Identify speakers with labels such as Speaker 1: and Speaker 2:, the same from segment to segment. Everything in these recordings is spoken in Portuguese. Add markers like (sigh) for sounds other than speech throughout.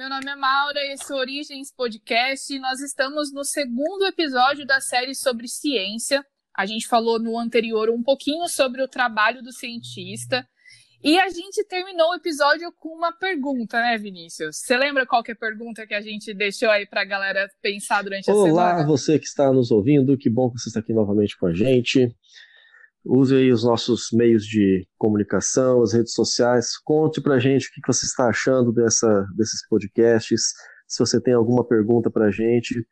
Speaker 1: Meu nome é Maura, esse é o Origens Podcast e nós estamos no segundo episódio da série sobre ciência. A gente falou no anterior um pouquinho sobre o trabalho do cientista e a gente terminou o episódio com uma pergunta, né, Vinícius? Você lembra qual que é a pergunta que a gente deixou aí para a galera pensar durante a
Speaker 2: Olá,
Speaker 1: semana?
Speaker 2: Olá, você que está nos ouvindo, que bom que você está aqui novamente com a gente. Use aí os nossos meios de comunicação, as redes sociais. Conte pra gente o que você está achando dessa, desses podcasts. Se você tem alguma pergunta pra gente,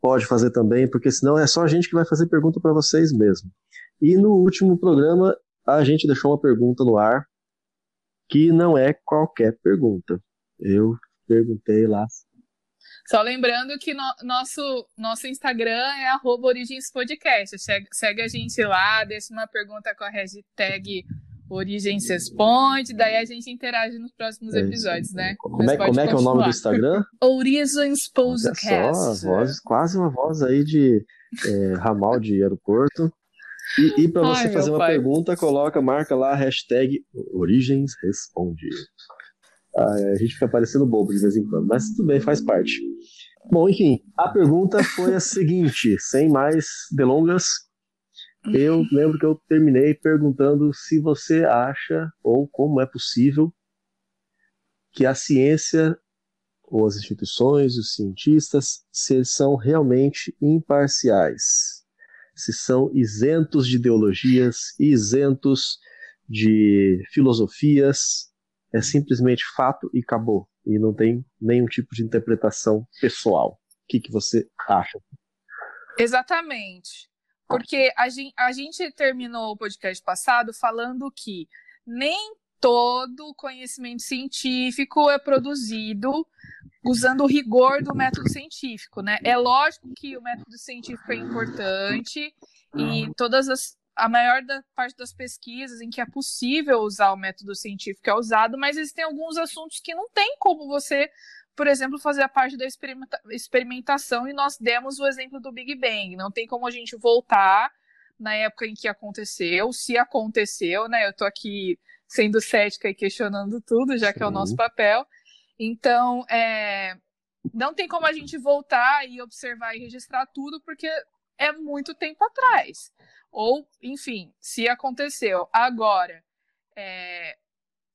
Speaker 2: pode fazer também, porque senão é só a gente que vai fazer pergunta para vocês mesmo. E no último programa, a gente deixou uma pergunta no ar, que não é qualquer pergunta. Eu perguntei lá
Speaker 1: só lembrando que no, nosso, nosso Instagram é arroba origenspodcast. Segue, segue a gente lá, deixa uma pergunta com a hashtag Origens Responde, daí a gente interage nos próximos é episódios, né?
Speaker 2: Como é, como é que é o nome do Instagram? (laughs)
Speaker 1: Origens Podcast.
Speaker 2: Só, voz, quase uma voz aí de é, ramal de aeroporto. E, e para você Ai, fazer uma pai. pergunta, coloca, marca lá a hashtag Origens Responde. Ah, a gente fica parecendo bobo de vez em quando, mas tudo bem, faz parte. Bom, enfim, a pergunta foi a seguinte, (laughs) sem mais delongas, eu lembro que eu terminei perguntando se você acha ou como é possível que a ciência ou as instituições, os cientistas, se são realmente imparciais, se são isentos de ideologias, isentos de filosofias, é simplesmente fato e acabou. E não tem nenhum tipo de interpretação pessoal. O que, que você acha?
Speaker 1: Exatamente. Porque a gente, a gente terminou o podcast passado falando que nem todo conhecimento científico é produzido usando o rigor do método científico, né? É lógico que o método científico é importante e todas as a maior da, parte das pesquisas em que é possível usar o método científico é usado, mas existem alguns assuntos que não tem como você, por exemplo, fazer a parte da experimenta experimentação, e nós demos o exemplo do Big Bang. Não tem como a gente voltar na época em que aconteceu, se aconteceu, né? Eu estou aqui sendo cética e questionando tudo, já Sim. que é o nosso papel. Então, é, não tem como a gente voltar e observar e registrar tudo, porque é muito tempo atrás. Ou, enfim, se aconteceu. Agora, é,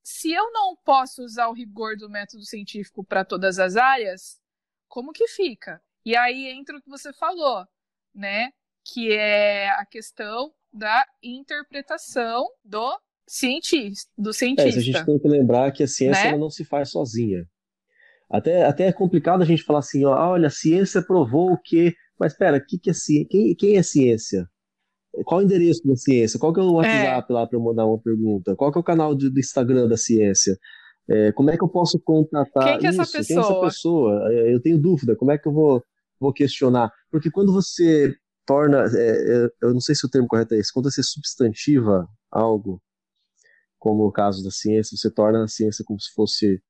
Speaker 1: se eu não posso usar o rigor do método científico para todas as áreas, como que fica? E aí entra o que você falou, né? Que é a questão da interpretação do cientista. Do cientista.
Speaker 2: É, a gente tem que lembrar que a ciência né? não se faz sozinha. Até, até é complicado a gente falar assim, ó, olha, a ciência provou que. Mas espera, que que é quem, quem é ciência? Qual o endereço da ciência? Qual que é o WhatsApp é. lá para eu mandar uma pergunta? Qual que é o canal de, do Instagram da ciência? É, como é que eu posso contatar
Speaker 1: Quem que é essa
Speaker 2: isso?
Speaker 1: pessoa?
Speaker 2: Quem é essa pessoa? É, eu tenho dúvida, como é que eu vou, vou questionar? Porque quando você torna, é, é, eu não sei se o termo correto é esse, quando você substantiva algo, como o caso da ciência, você torna a ciência como se fosse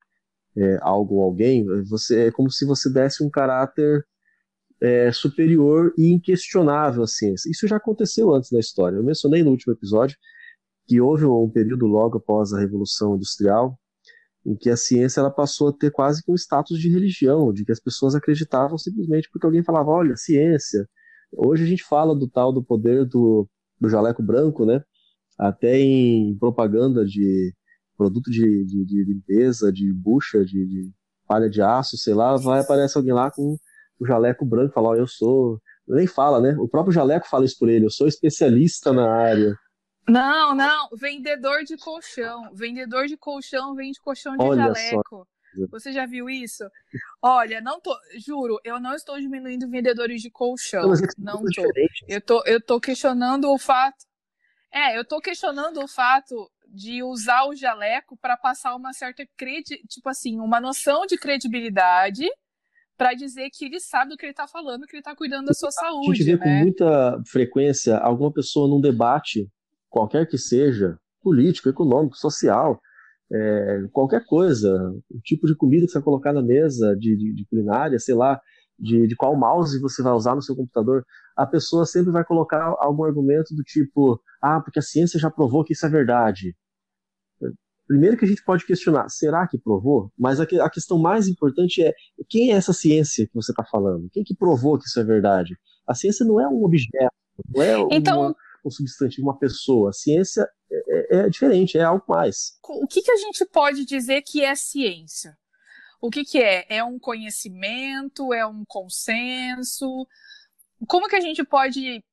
Speaker 2: é, algo ou alguém, você, é como se você desse um caráter é, superior e inquestionável à ciência. Isso já aconteceu antes da história. Eu mencionei no último episódio que houve um período logo após a Revolução Industrial em que a ciência ela passou a ter quase que um status de religião, de que as pessoas acreditavam simplesmente porque alguém falava, olha, ciência. Hoje a gente fala do tal do poder do, do jaleco branco, né? Até em propaganda de produto de, de, de limpeza, de bucha, de, de palha de aço, sei lá, vai aparecer alguém lá com o jaleco branco fala, ó, eu sou. Nem fala, né? O próprio jaleco fala isso por ele, eu sou especialista na área.
Speaker 1: Não, não, vendedor de colchão. Vendedor de colchão vende colchão de Olha jaleco. Só. Você já viu isso? Olha, não tô, juro, eu não estou diminuindo vendedores de colchão. Não, é não tô. Eu tô, eu tô questionando o fato. É, eu tô questionando o fato de usar o jaleco para passar uma certa credi, tipo assim, uma noção de credibilidade para dizer que ele sabe do que ele está falando, que ele está cuidando da sua saúde.
Speaker 2: A gente vê
Speaker 1: né?
Speaker 2: com muita frequência alguma pessoa num debate, qualquer que seja, político, econômico, social, é, qualquer coisa, o tipo de comida que você vai colocar na mesa, de, de, de culinária, sei lá, de, de, qual mouse você vai usar no seu computador, a pessoa sempre vai colocar algum argumento do tipo, ah, porque a ciência já provou que isso é verdade. Primeiro que a gente pode questionar, será que provou? Mas a, que, a questão mais importante é quem é essa ciência que você está falando? Quem que provou que isso é verdade? A ciência não é um objeto, não é então, uma, um substantivo, uma pessoa. A ciência é, é, é diferente, é algo mais.
Speaker 1: O que, que a gente pode dizer que é ciência? O que, que é? É um conhecimento? É um consenso? Como que a gente pode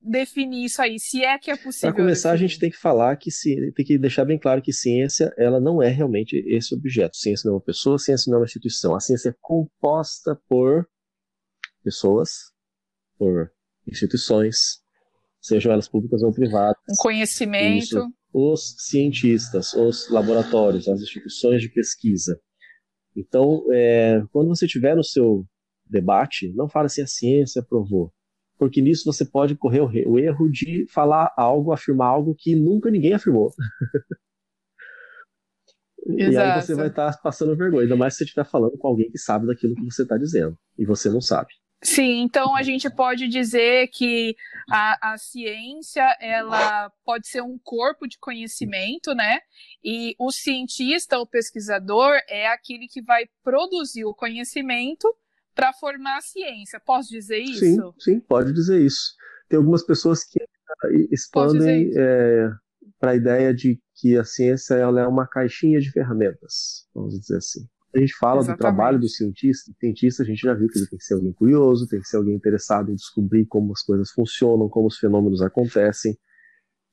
Speaker 1: definir isso aí, se é que é possível.
Speaker 2: Para começar, definir. a gente tem que falar que se, tem que deixar bem claro que ciência ela não é realmente esse objeto. Ciência não é uma pessoa, ciência não é uma instituição. A ciência é composta por pessoas, por instituições, sejam elas públicas ou privadas.
Speaker 1: Um conhecimento. Isso,
Speaker 2: os cientistas, os laboratórios, as instituições de pesquisa. Então, é, quando você tiver no seu debate, não fale assim a ciência provou porque nisso você pode correr o, erro de falar algo, afirmar algo que nunca ninguém afirmou. (laughs) e aí você vai estar tá passando vergonha, ainda mais se você estiver falando com alguém que sabe daquilo que você está dizendo e você não sabe.
Speaker 1: Sim, então a gente pode dizer que a, a ciência ela pode ser um corpo de conhecimento, né? E o cientista, o pesquisador, é aquele que vai produzir o conhecimento para formar a ciência. Posso dizer isso?
Speaker 2: Sim, sim, pode dizer isso. Tem algumas pessoas que expandem é, para a ideia de que a ciência ela é uma caixinha de ferramentas, vamos dizer assim. A gente fala Exatamente. do trabalho do cientista, cientista a gente já viu que ele tem que ser alguém curioso, tem que ser alguém interessado em descobrir como as coisas funcionam, como os fenômenos acontecem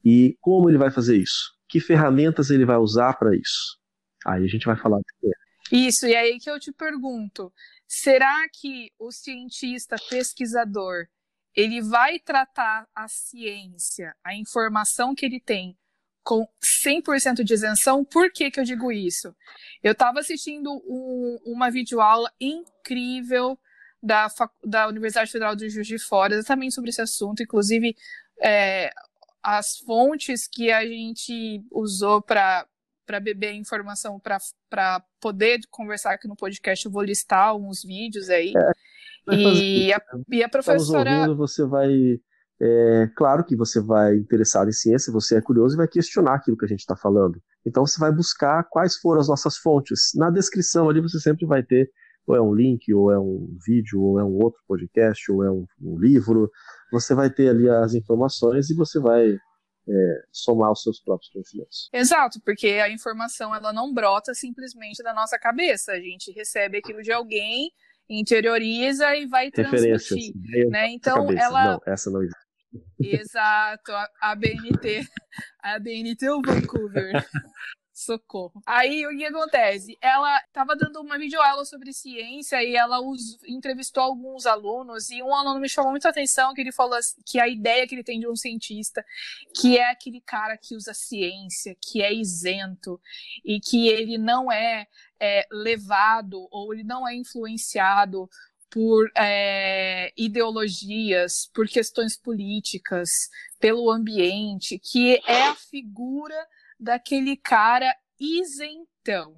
Speaker 2: e como ele vai fazer isso. Que ferramentas ele vai usar para isso? Aí a gente vai falar de
Speaker 1: Isso, e aí que eu te pergunto, Será que o cientista pesquisador ele vai tratar a ciência, a informação que ele tem, com 100% de isenção? Por que, que eu digo isso? Eu estava assistindo um, uma videoaula incrível da, da Universidade Federal de Juiz de Fora, exatamente sobre esse assunto, inclusive é, as fontes que a gente usou para para beber informação para poder conversar aqui no podcast, eu vou listar alguns vídeos aí. É, e, a, e a professora.
Speaker 2: Ouvindo, você vai. É, claro que você vai interessado em ciência, você é curioso e vai questionar aquilo que a gente está falando. Então você vai buscar quais foram as nossas fontes. Na descrição ali você sempre vai ter ou é um link, ou é um vídeo, ou é um outro podcast, ou é um, um livro. Você vai ter ali as informações e você vai é, somar os seus próprios conhecimentos.
Speaker 1: Exato, porque a informação ela não brota simplesmente da nossa cabeça. A gente recebe aquilo de alguém, interioriza e vai transmitir. Né? Então ela.
Speaker 2: Não, essa não existe.
Speaker 1: Exato, a, a BNT, a BNT ou Vancouver. (laughs) Socorro. Aí o que acontece? Ela estava dando uma videoaula sobre ciência e ela us... entrevistou alguns alunos e um aluno me chamou muita atenção que ele falou que a ideia que ele tem de um cientista, que é aquele cara que usa ciência, que é isento e que ele não é, é levado ou ele não é influenciado por é, ideologias, por questões políticas, pelo ambiente, que é a figura daquele cara isentão.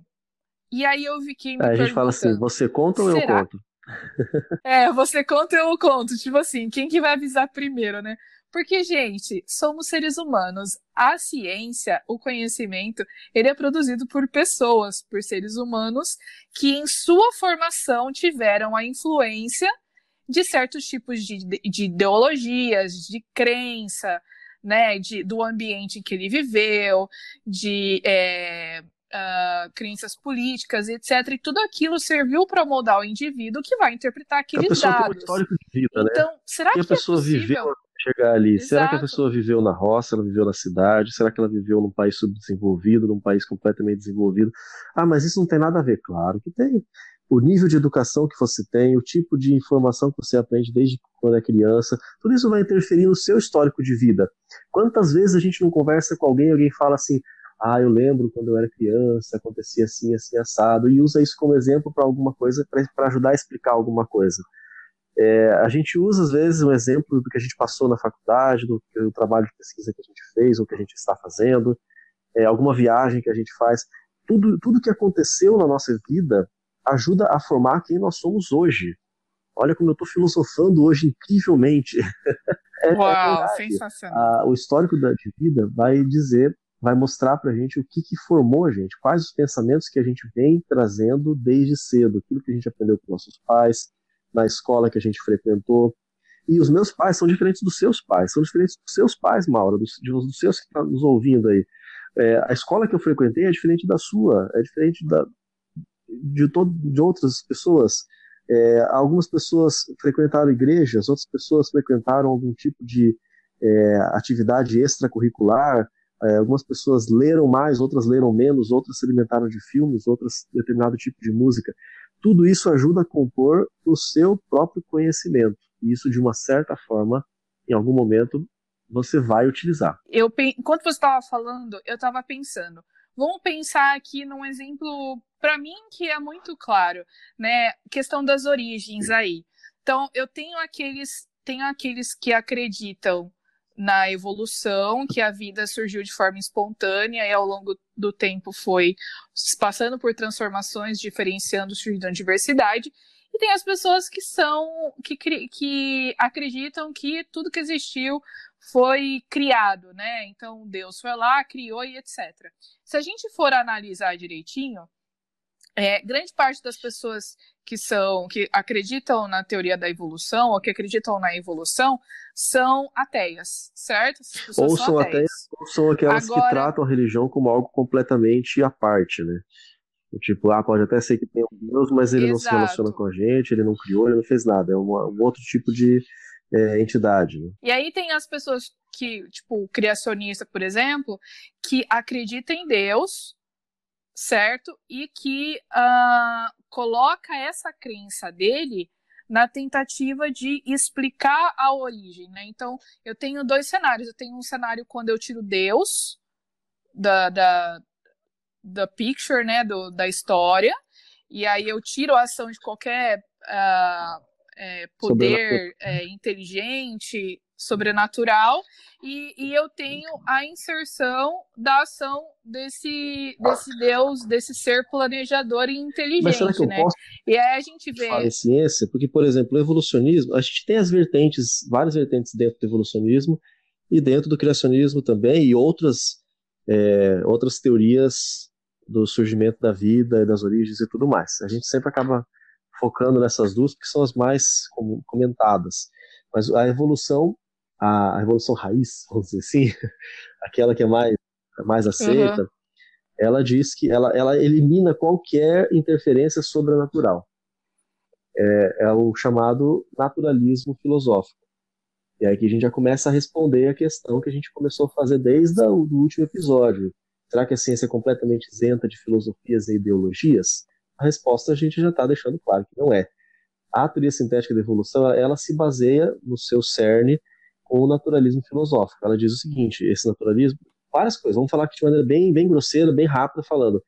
Speaker 1: E aí eu fiquei me
Speaker 2: A gente fala assim, você conta ou eu conto? (laughs)
Speaker 1: É, você conta ou eu conto. Tipo assim, quem que vai avisar primeiro, né? Porque, gente, somos seres humanos. A ciência, o conhecimento, ele é produzido por pessoas, por seres humanos que, em sua formação, tiveram a influência de certos tipos de, de ideologias, de crença, né, de, do ambiente em que ele viveu, de é, uh, crenças políticas, etc. E tudo aquilo serviu para moldar o indivíduo que vai interpretar aqueles a dados. Tem um histórico de vida,
Speaker 2: né?
Speaker 1: Então, será que,
Speaker 2: que a
Speaker 1: é
Speaker 2: pessoa
Speaker 1: é
Speaker 2: viveu chegar ali? Exato. Será que a pessoa viveu na roça, ela viveu na cidade? Será que ela viveu num país subdesenvolvido, num país completamente desenvolvido? Ah, mas isso não tem nada a ver. Claro que tem o nível de educação que você tem, o tipo de informação que você aprende desde quando é criança, tudo isso vai interferir no seu histórico de vida. Quantas vezes a gente não conversa com alguém e alguém fala assim: ah, eu lembro quando eu era criança, acontecia assim, assim, assado, e usa isso como exemplo para alguma coisa, para ajudar a explicar alguma coisa. É, a gente usa, às vezes, um exemplo do que a gente passou na faculdade, do, do trabalho de pesquisa que a gente fez, ou que a gente está fazendo, é, alguma viagem que a gente faz. Tudo, tudo que aconteceu na nossa vida ajuda a formar quem nós somos hoje. Olha como eu estou filosofando hoje incrivelmente. (laughs)
Speaker 1: é, Uau, é sensacional.
Speaker 2: A, o histórico da, de vida vai dizer vai mostrar para a gente o que, que formou a gente, quais os pensamentos que a gente vem trazendo desde cedo, aquilo que a gente aprendeu com nossos pais, na escola que a gente frequentou. E os meus pais são diferentes dos seus pais, são diferentes dos seus pais, Maura, dos, dos seus que estão tá nos ouvindo aí. É, a escola que eu frequentei é diferente da sua, é diferente da, de, todo, de outras pessoas. É, algumas pessoas frequentaram igrejas, outras pessoas frequentaram algum tipo de é, atividade extracurricular, é, algumas pessoas leram mais, outras leram menos, outras se alimentaram de filmes, outras determinado tipo de música. Tudo isso ajuda a compor o seu próprio conhecimento. E isso, de uma certa forma, em algum momento, você vai utilizar.
Speaker 1: Eu, enquanto você estava falando, eu estava pensando. Vamos pensar aqui num exemplo, para mim, que é muito claro, né? Questão das origens aí. Então, eu tenho aqueles, tenho aqueles que acreditam na evolução, que a vida surgiu de forma espontânea e ao longo do tempo foi passando por transformações, diferenciando, surgindo a diversidade. E tem as pessoas que são, que, que acreditam que tudo que existiu foi criado, né? Então Deus foi lá, criou e etc. Se a gente for analisar direitinho, é, grande parte das pessoas que são que acreditam na teoria da evolução ou que acreditam na evolução são ateias, certo?
Speaker 2: Ou são, ateias. ateias, ou são aquelas Agora... que tratam a religião como algo completamente à parte, né? Tipo, ah, pode até ser que tenha um Deus, mas ele Exato. não se relaciona com a gente, ele não criou, ele não fez nada. É uma, um outro tipo de é, entidade. Né?
Speaker 1: E aí tem as pessoas que, tipo, o criacionista, por exemplo, que acreditam em Deus, certo? E que uh, coloca essa crença dele na tentativa de explicar a origem, né? Então, eu tenho dois cenários. Eu tenho um cenário quando eu tiro Deus da, da, da picture, né, do, da história, e aí eu tiro a ação de qualquer uh, é, poder é, inteligente, sobrenatural, e, e, eu tenho a inserção da ação desse, desse Deus, desse ser planejador e inteligente, Mas será que eu né? Posso e aí a gente vê.
Speaker 2: Fala em ciência, porque, por exemplo, o evolucionismo, a gente tem as vertentes, várias vertentes dentro do evolucionismo e dentro do criacionismo também, e outras, é, outras teorias do surgimento da vida, das origens e tudo mais. A gente sempre acaba focando nessas duas, porque são as mais comentadas. Mas a evolução, a, a evolução raiz, vamos dizer assim, (laughs) aquela que é mais, mais aceita, uhum. ela diz que ela, ela elimina qualquer interferência sobrenatural. É, é o chamado naturalismo filosófico. E aí que a gente já começa a responder a questão que a gente começou a fazer desde o último episódio. Será que a ciência é completamente isenta de filosofias e ideologias? A resposta a gente já está deixando claro que não é. A teoria sintética da evolução, ela se baseia no seu cerne com o naturalismo filosófico. Ela diz o seguinte, esse naturalismo, várias coisas, vamos falar aqui de maneira bem, bem grosseira, bem rápida falando,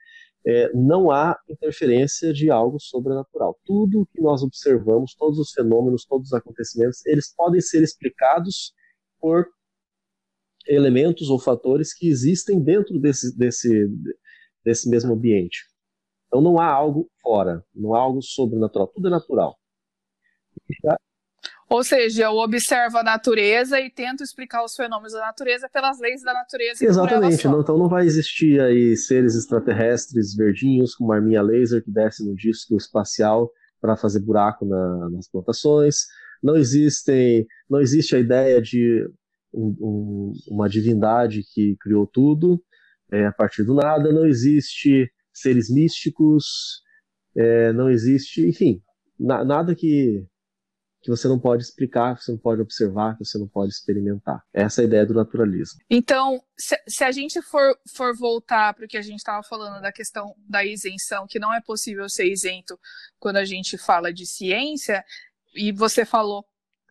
Speaker 2: é, não há interferência de algo sobrenatural. Tudo que nós observamos, todos os fenômenos, todos os acontecimentos, eles podem ser explicados por elementos ou fatores que existem dentro desse, desse, desse mesmo ambiente. Então não há algo fora, não há algo sobrenatural, tudo é natural.
Speaker 1: Ou seja, eu observo a natureza e tento explicar os fenômenos da natureza pelas leis da natureza.
Speaker 2: Exatamente, não, então não vai existir aí seres extraterrestres verdinhos com uma arminha laser que desce no disco espacial para fazer buraco na, nas plantações. Não existem, não existe a ideia de um, um, uma divindade que criou tudo é, a partir do nada. Não existe seres místicos, é, não existe, enfim, na, nada que, que você não pode explicar, que você não pode observar, que você não pode experimentar. Essa é a ideia do naturalismo.
Speaker 1: Então, se, se a gente for, for voltar para o que a gente estava falando da questão da isenção, que não é possível ser isento quando a gente fala de ciência, e você falou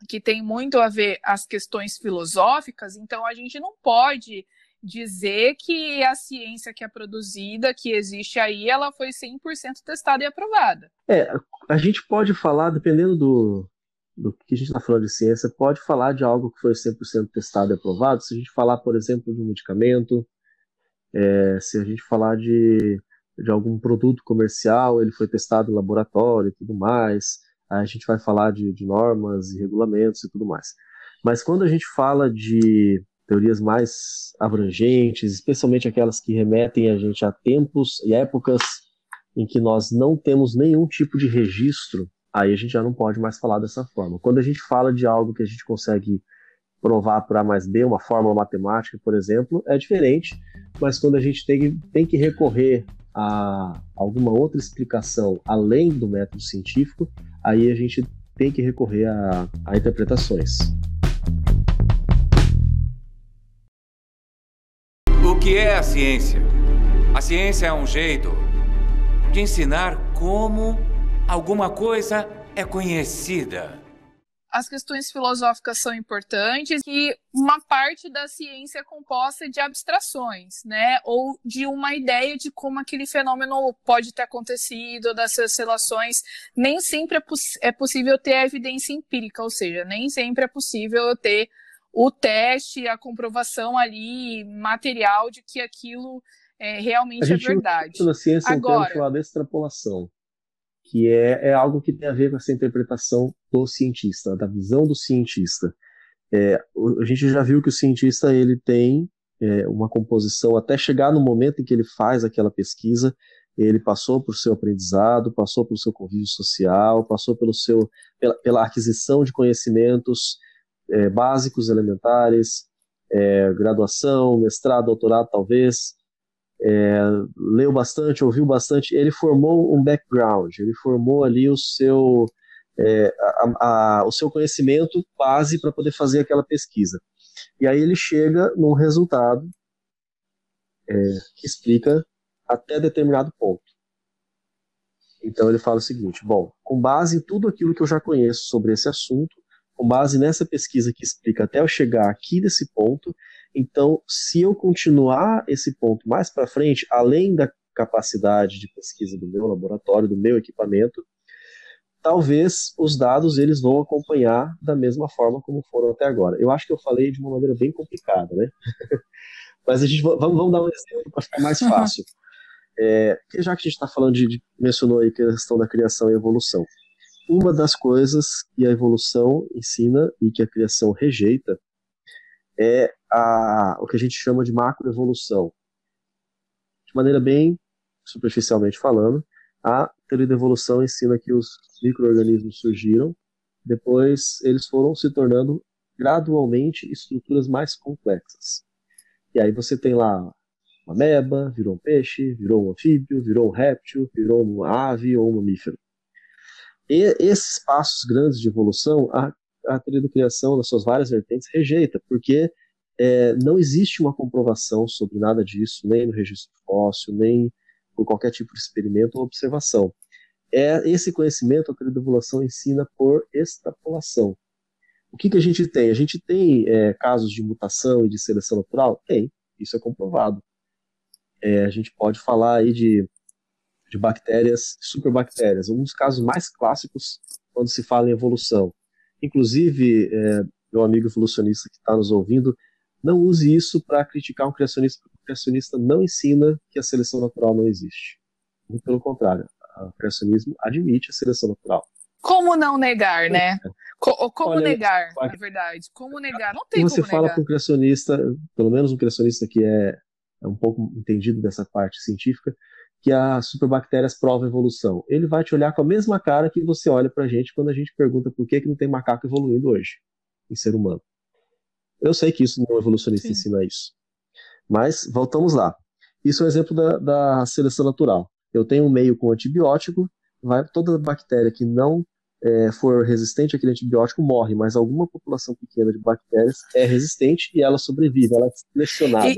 Speaker 1: que tem muito a ver as questões filosóficas, então a gente não pode dizer que a ciência que é produzida, que existe aí, ela foi 100% testada e aprovada.
Speaker 2: É, a gente pode falar, dependendo do, do que a gente está falando de ciência, pode falar de algo que foi 100% testado e aprovado. Se a gente falar, por exemplo, de um medicamento, é, se a gente falar de, de algum produto comercial, ele foi testado em laboratório e tudo mais, aí a gente vai falar de, de normas e regulamentos e tudo mais. Mas quando a gente fala de teorias mais abrangentes, especialmente aquelas que remetem a gente a tempos e épocas em que nós não temos nenhum tipo de registro, aí a gente já não pode mais falar dessa forma. Quando a gente fala de algo que a gente consegue provar por A mais B, uma fórmula matemática, por exemplo, é diferente, mas quando a gente tem, tem que recorrer a alguma outra explicação além do método científico, aí a gente tem que recorrer a, a interpretações.
Speaker 3: O que é a ciência? A ciência é um jeito de ensinar como alguma coisa é conhecida
Speaker 1: as questões filosóficas são importantes e uma parte da ciência é composta de abstrações, né? Ou de uma ideia de como aquele fenômeno pode ter acontecido, das suas relações. Nem sempre é, poss é possível ter a evidência empírica, ou seja, nem sempre é possível ter o teste, a comprovação ali material de que aquilo é, realmente é verdade.
Speaker 2: Na ciência Agora, um termo chamado extrapolação que é, é algo que tem a ver com essa interpretação do cientista, da visão do cientista. É, a gente já viu que o cientista ele tem é, uma composição até chegar no momento em que ele faz aquela pesquisa, ele passou por seu aprendizado, passou pelo seu convívio social, passou pelo seu, pela, pela aquisição de conhecimentos é, básicos, elementares, é, graduação, mestrado, doutorado, talvez, é, leu bastante, ouviu bastante, ele formou um background, ele formou ali o seu, é, a, a, o seu conhecimento base para poder fazer aquela pesquisa. E aí ele chega num resultado é, que explica até determinado ponto. Então ele fala o seguinte: bom, com base em tudo aquilo que eu já conheço sobre esse assunto, com base nessa pesquisa que explica até eu chegar aqui nesse ponto, então, se eu continuar esse ponto mais para frente, além da capacidade de pesquisa do meu laboratório, do meu equipamento, talvez os dados eles vão acompanhar da mesma forma como foram até agora. Eu acho que eu falei de uma maneira bem complicada, né? (laughs) Mas a gente vamos, vamos dar um exemplo para ficar mais fácil. É, já que a gente está falando de, de, mencionou aí a questão da criação e evolução, uma das coisas que a evolução ensina e que a criação rejeita é a, o que a gente chama de macroevolução. De maneira bem superficialmente falando, a teoria da evolução ensina que os micro-organismos surgiram, depois eles foram se tornando gradualmente estruturas mais complexas. E aí você tem lá uma ameba, virou um peixe, virou um anfíbio, virou um réptil, virou uma ave ou um mamífero. E esses passos grandes de evolução, a teoria da criação, nas suas várias vertentes, rejeita, porque é, não existe uma comprovação sobre nada disso, nem no registro fóssil, nem por qualquer tipo de experimento ou observação. É esse conhecimento a teoria da evolução ensina por extrapolação. O que, que a gente tem? A gente tem é, casos de mutação e de seleção natural? Tem, isso é comprovado. É, a gente pode falar aí de, de bactérias, superbactérias. Um dos casos mais clássicos quando se fala em evolução Inclusive, é, meu amigo evolucionista que está nos ouvindo, não use isso para criticar um criacionista, porque o criacionista não ensina que a seleção natural não existe. Muito pelo contrário, o criacionismo admite a seleção natural.
Speaker 1: Como não negar, né? Co como Olha, negar, na verdade? Como negar? Não tem
Speaker 2: você
Speaker 1: como
Speaker 2: fala
Speaker 1: para
Speaker 2: um criacionista, pelo menos um criacionista que é, é um pouco entendido dessa parte científica, que as superbactérias provam evolução. Ele vai te olhar com a mesma cara que você olha para a gente quando a gente pergunta por que, que não tem macaco evoluindo hoje em ser humano. Eu sei que isso não é evolucionista Sim. ensina isso. Mas voltamos lá. Isso é um exemplo da, da seleção natural. Eu tenho um meio com antibiótico, vai, toda bactéria que não é, for resistente àquele antibiótico morre, mas alguma população pequena de bactérias é resistente e ela sobrevive, ela é selecionada.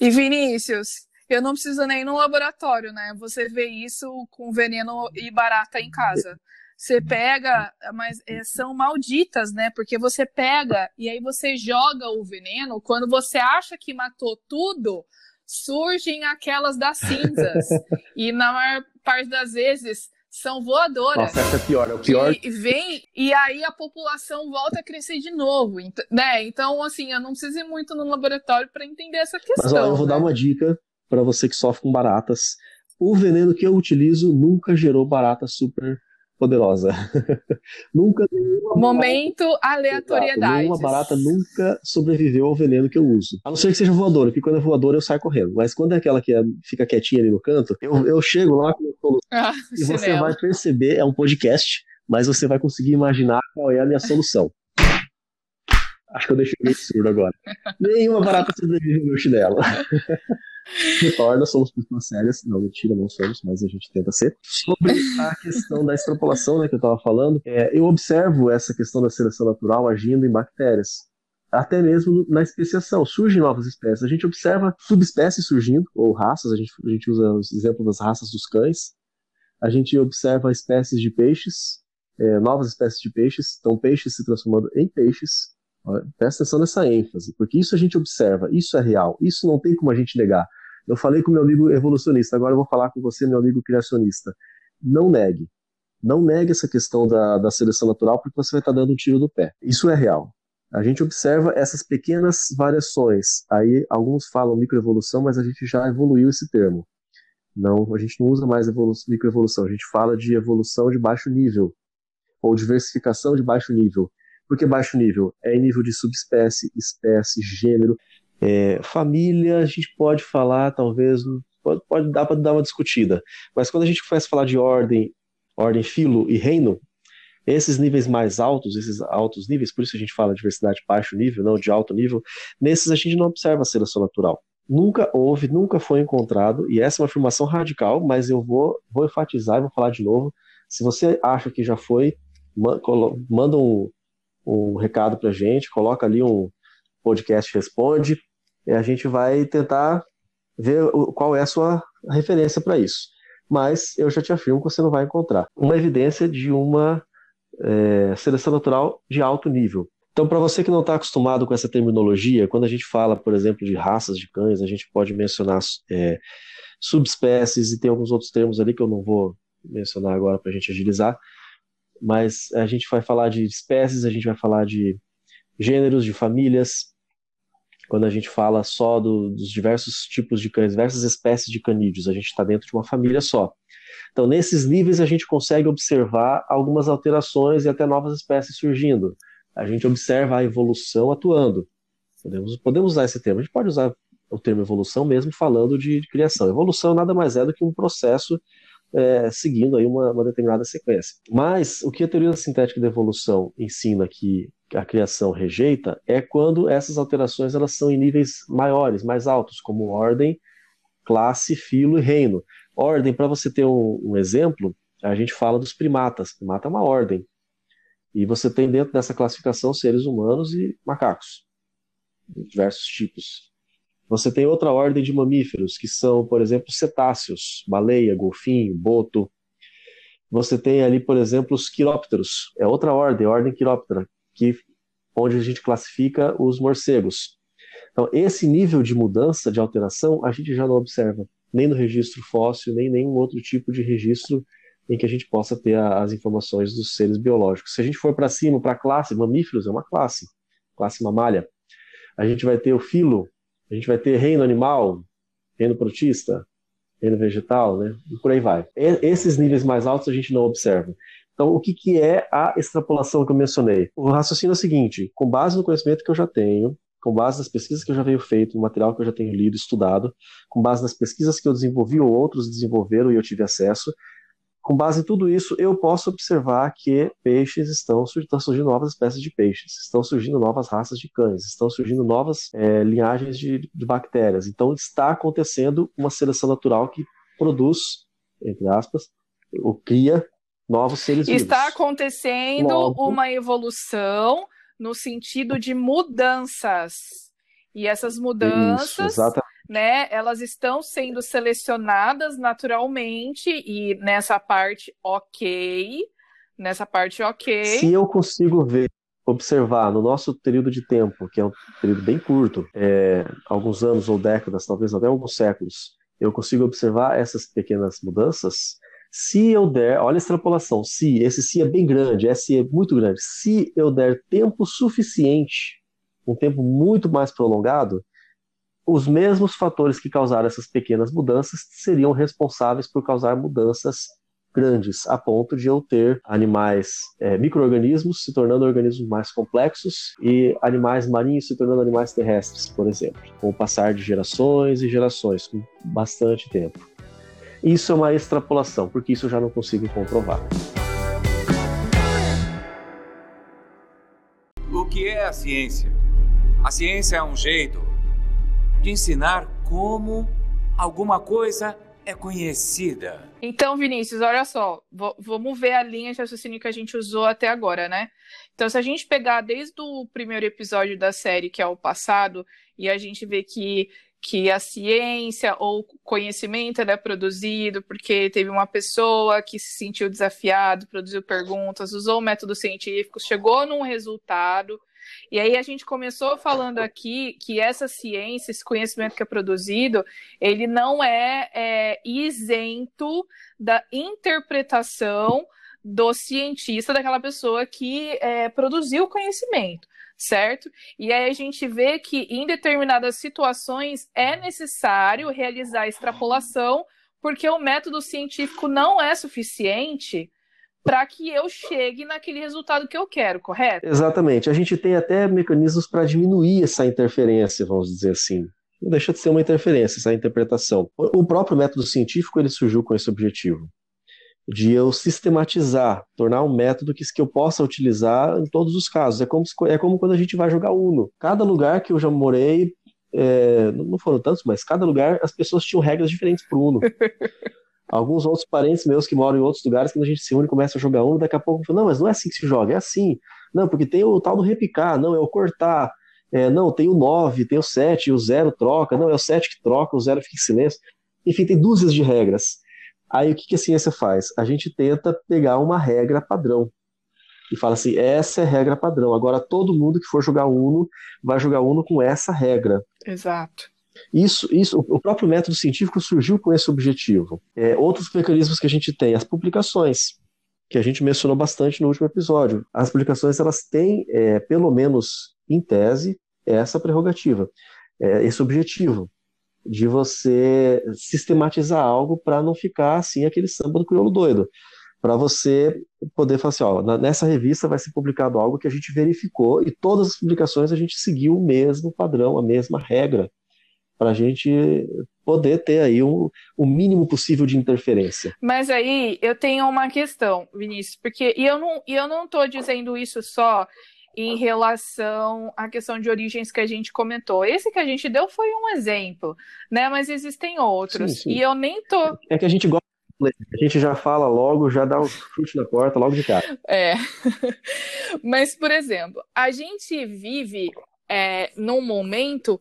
Speaker 1: E, e Vinícius, eu não preciso nem ir no laboratório, né? Você vê isso com veneno e barata em casa. Você pega, mas é, são malditas, né? Porque você pega e aí você joga o veneno. Quando você acha que matou tudo, surgem aquelas das cinzas. e na maior parte das vezes são voadoras.
Speaker 2: Nossa, essa é pior, é o pior.
Speaker 1: E vem, e aí a população volta a crescer de novo, né? Então, assim, eu não preciso ir muito no laboratório para entender essa questão.
Speaker 2: Mas ó, eu vou
Speaker 1: né?
Speaker 2: dar uma dica para você que sofre com baratas. O veneno que eu utilizo nunca gerou baratas super poderosa. (laughs) nunca.
Speaker 1: Momento aleatoriedade.
Speaker 2: Nenhuma barata nunca sobreviveu ao veneno que eu uso. A não ser que seja voadora, porque quando é voadora eu saio correndo. Mas quando é aquela que é, fica quietinha ali no canto, eu, eu chego lá com ah, e você vai perceber, é um podcast, mas você vai conseguir imaginar qual é a minha solução. Acho que eu deixei meio surdo agora. (laughs) Nenhuma barata sobrevive no meu chinelo. (laughs) Retorna, somos pessoas sérias. Não, mentira, não somos, mas a gente tenta ser. Sobre a questão da extrapolação, né, que eu estava falando, é, eu observo essa questão da seleção natural agindo em bactérias. Até mesmo na especiação, surgem novas espécies. A gente observa subespécies surgindo, ou raças, a gente, a gente usa os exemplos das raças dos cães. A gente observa espécies de peixes, é, novas espécies de peixes, então peixes se transformando em peixes. Presta atenção nessa ênfase, porque isso a gente observa, isso é real, isso não tem como a gente negar. Eu falei com meu amigo evolucionista, agora eu vou falar com você, meu amigo criacionista. Não negue. Não negue essa questão da, da seleção natural, porque você vai estar dando um tiro do pé. Isso é real. A gente observa essas pequenas variações. Aí alguns falam microevolução, mas a gente já evoluiu esse termo. Não, a gente não usa mais microevolução, a gente fala de evolução de baixo nível ou diversificação de baixo nível. Por que baixo nível? É nível de subespécie, espécie, gênero. É, família, a gente pode falar, talvez, pode, pode dar para dar uma discutida. Mas quando a gente começa a falar de ordem, ordem, filo e reino, esses níveis mais altos, esses altos níveis, por isso a gente fala de diversidade baixo nível, não de alto nível, nesses a gente não observa a seleção natural. Nunca houve, nunca foi encontrado, e essa é uma afirmação radical, mas eu vou, vou enfatizar e vou falar de novo. Se você acha que já foi, manda um, um recado para a gente, coloca ali um podcast responde, e a gente vai tentar ver qual é a sua referência para isso. Mas eu já te afirmo que você não vai encontrar uma evidência de uma é, seleção natural de alto nível. Então, para você que não está acostumado com essa terminologia, quando a gente fala, por exemplo, de raças de cães, a gente pode mencionar é, subespécies e tem alguns outros termos ali que eu não vou mencionar agora para a gente agilizar, mas a gente vai falar de espécies, a gente vai falar de gêneros, de famílias, quando a gente fala só do, dos diversos tipos de cães, diversas espécies de canídeos, a gente está dentro de uma família só. Então, nesses níveis, a gente consegue observar algumas alterações e até novas espécies surgindo. A gente observa a evolução atuando. Podemos, podemos usar esse termo. A gente pode usar o termo evolução mesmo falando de, de criação. Evolução nada mais é do que um processo é, seguindo aí uma, uma, determinada sequência. Mas o que a teoria sintética da evolução ensina que a criação rejeita é quando essas alterações elas são em níveis maiores, mais altos, como ordem, classe, filo e reino. Ordem, para você ter um, um, exemplo, a gente fala dos primatas. Primata é uma ordem. E você tem dentro dessa classificação seres humanos e macacos, de diversos tipos. Você tem outra ordem de mamíferos, que são, por exemplo, cetáceos, baleia, golfinho, boto. Você tem ali, por exemplo, os quirópteros, é outra ordem, ordem quiróptera, que, onde a gente classifica os morcegos. Então, esse nível de mudança, de alteração, a gente já não observa, nem no registro fóssil, nem nenhum outro tipo de registro em que a gente possa ter a, as informações dos seres biológicos. Se a gente for para cima, para a classe, mamíferos é uma classe, classe mamália. A gente vai ter o filo, a gente vai ter reino animal, reino protista, reino vegetal, né? E por aí vai. E, esses níveis mais altos a gente não observa. Então, o que, que é a extrapolação que eu mencionei? O raciocínio é o seguinte: com base no conhecimento que eu já tenho, com base nas pesquisas que eu já venho feito, no material que eu já tenho lido, estudado, com base nas pesquisas que eu desenvolvi ou outros desenvolveram e eu tive acesso, com base em tudo isso, eu posso observar que peixes estão, estão surgindo novas espécies de peixes, estão surgindo novas raças de cães, estão surgindo novas é, linhagens de, de bactérias. Então, está acontecendo uma seleção natural que produz, entre aspas, ou cria novos seres
Speaker 1: vivos. Está acontecendo Logo, uma evolução no sentido de mudanças. E essas mudanças, isso, né, elas estão sendo selecionadas naturalmente e nessa parte ok, nessa parte ok.
Speaker 2: Se eu consigo ver, observar no nosso período de tempo, que é um período bem curto, é, alguns anos ou décadas, talvez até alguns séculos, eu consigo observar essas pequenas mudanças. Se eu der, olha a extrapolação, se esse se é bem grande, esse é muito grande, se eu der tempo suficiente, um tempo muito mais prolongado, os mesmos fatores que causaram essas pequenas mudanças seriam responsáveis por causar mudanças grandes, a ponto de eu ter animais, é, micro-organismos se tornando organismos mais complexos e animais marinhos se tornando animais terrestres, por exemplo, com o passar de gerações e gerações, com bastante tempo. Isso é uma extrapolação, porque isso eu já não consigo comprovar.
Speaker 3: O que é a ciência? A ciência é um jeito de ensinar como alguma coisa é conhecida.
Speaker 1: Então, Vinícius, olha só, vamos ver a linha de raciocínio que a gente usou até agora, né? Então, se a gente pegar desde o primeiro episódio da série, que é o passado, e a gente vê que, que a ciência ou conhecimento é produzido porque teve uma pessoa que se sentiu desafiado, produziu perguntas, usou métodos científicos, chegou num resultado e aí a gente começou falando aqui que essa ciência, esse conhecimento que é produzido, ele não é, é isento da interpretação do cientista, daquela pessoa que é, produziu o conhecimento, certo? E aí a gente vê que em determinadas situações é necessário realizar extrapolação, porque o método científico não é suficiente para que eu chegue naquele resultado que eu quero, correto?
Speaker 2: Exatamente. A gente tem até mecanismos para diminuir essa interferência, vamos dizer assim. Não deixa de ser uma interferência, essa interpretação. O próprio método científico ele surgiu com esse objetivo, de eu sistematizar, tornar um método que, que eu possa utilizar em todos os casos. É como, é como quando a gente vai jogar Uno. Cada lugar que eu já morei, é, não foram tantos, mas cada lugar as pessoas tinham regras diferentes para o Uno. (laughs) alguns outros parentes meus que moram em outros lugares, quando a gente se une começa a jogar um, daqui a pouco não, mas não é assim que se joga, é assim. Não, porque tem o tal do repicar, não, é o cortar. É, não, tem o 9, tem o 7, o 0 troca, não, é o 7 que troca, o 0 fica em silêncio. Enfim, tem dúzias de regras. Aí o que, que a ciência faz? A gente tenta pegar uma regra padrão. E fala assim, essa é a regra padrão. Agora todo mundo que for jogar Uno vai jogar Uno com essa regra.
Speaker 1: Exato.
Speaker 2: Isso, isso, o próprio método científico surgiu com esse objetivo. É, outros mecanismos que a gente tem, as publicações, que a gente mencionou bastante no último episódio. As publicações elas têm, é, pelo menos em tese, essa prerrogativa, é, esse objetivo de você sistematizar algo para não ficar assim aquele samba do crioulo doido. Para você poder falar assim, nessa revista vai ser publicado algo que a gente verificou e todas as publicações a gente seguiu o mesmo padrão, a mesma regra para a gente poder ter aí o, o mínimo possível de interferência.
Speaker 1: Mas aí eu tenho uma questão, Vinícius, porque e eu não e eu não estou dizendo isso só em relação à questão de origens que a gente comentou. Esse que a gente deu foi um exemplo, né? Mas existem outros. Sim, sim. E eu nem tô.
Speaker 2: É que a gente gosta a gente já fala logo, já dá um chute na porta logo de cara.
Speaker 1: É. (laughs) Mas, por exemplo, a gente vive é, num momento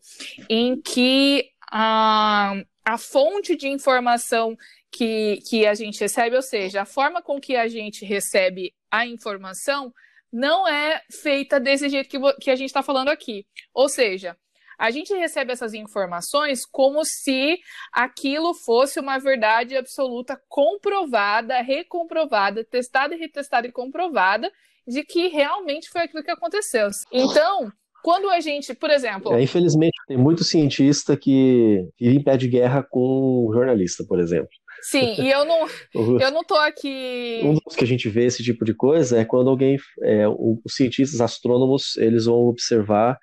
Speaker 1: em que a, a fonte de informação que, que a gente recebe, ou seja, a forma com que a gente recebe a informação, não é feita desse jeito que, que a gente está falando aqui. Ou seja, a gente recebe essas informações como se aquilo fosse uma verdade absoluta comprovada, recomprovada, testada e retestada e comprovada de que realmente foi aquilo que aconteceu. Então, quando a gente, por exemplo.
Speaker 2: É, infelizmente, tem muito cientista que vive em pé de guerra com jornalista, por exemplo.
Speaker 1: Sim, e eu não, (laughs) eu não tô aqui.
Speaker 2: Um dos que a gente vê esse tipo de coisa é quando alguém, é, os cientistas astrônomos, eles vão observar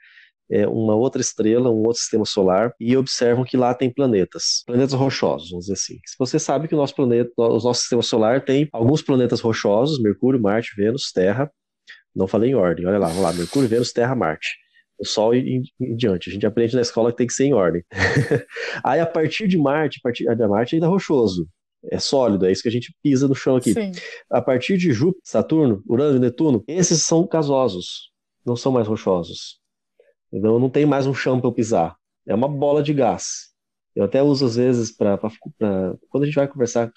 Speaker 2: é, uma outra estrela, um outro sistema solar e observam que lá tem planetas, planetas rochosos, vamos dizer assim. Se você sabe que o nosso planeta, o nosso sistema solar tem alguns planetas rochosos, Mercúrio, Marte, Vênus, Terra. Não falei em ordem, olha lá, vamos lá, Mercúrio, Vênus, Terra, Marte o Sol e em diante. A gente aprende na escola que tem que ser em ordem. (laughs) Aí a partir de Marte, a partir de Marte ainda é rochoso. É sólido, é isso que a gente pisa no chão aqui. Sim. A partir de Júpiter, Saturno, Urano e Netuno, esses são gasosos, não são mais rochosos. Então não tem mais um chão para eu pisar. É uma bola de gás. Eu até uso às vezes para quando a gente vai conversar,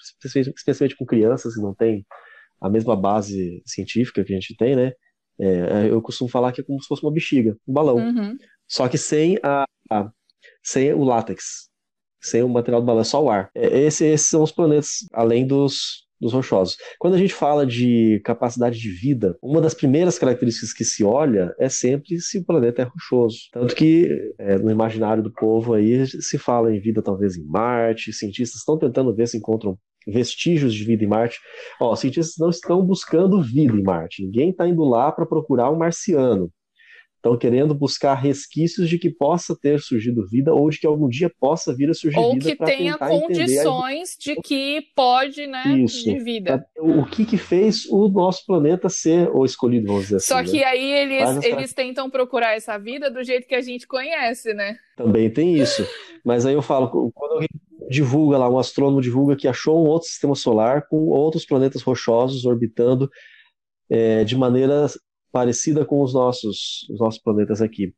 Speaker 2: especialmente com crianças que não têm a mesma base científica que a gente tem, né? É, eu costumo falar que é como se fosse uma bexiga, um balão. Uhum. Só que sem, a, a, sem o látex, sem o material do balão, é só o ar. É, esse, esses são os planetas, além dos, dos rochosos. Quando a gente fala de capacidade de vida, uma das primeiras características que se olha é sempre se o planeta é rochoso. Tanto que é, no imaginário do povo aí se fala em vida talvez em Marte, cientistas estão tentando ver se encontram vestígios de vida em Marte. Ó, os cientistas não estão buscando vida em Marte. Ninguém está indo lá para procurar um marciano estão querendo buscar resquícios de que possa ter surgido vida ou de que algum dia possa vir a surgir
Speaker 1: ou
Speaker 2: vida.
Speaker 1: Ou que tenha condições a... de que pode, né,
Speaker 2: Isso.
Speaker 1: de vida.
Speaker 2: O que que fez o nosso planeta ser o escolhido, vamos dizer
Speaker 1: Só
Speaker 2: assim.
Speaker 1: Só que
Speaker 2: né?
Speaker 1: aí eles, eles tentam procurar essa vida do jeito que a gente conhece, né?
Speaker 2: Também tem isso. Mas aí eu falo, quando alguém divulga lá, um astrônomo divulga que achou um outro sistema solar com outros planetas rochosos orbitando é, de maneira parecida com os nossos, os nossos planetas aqui.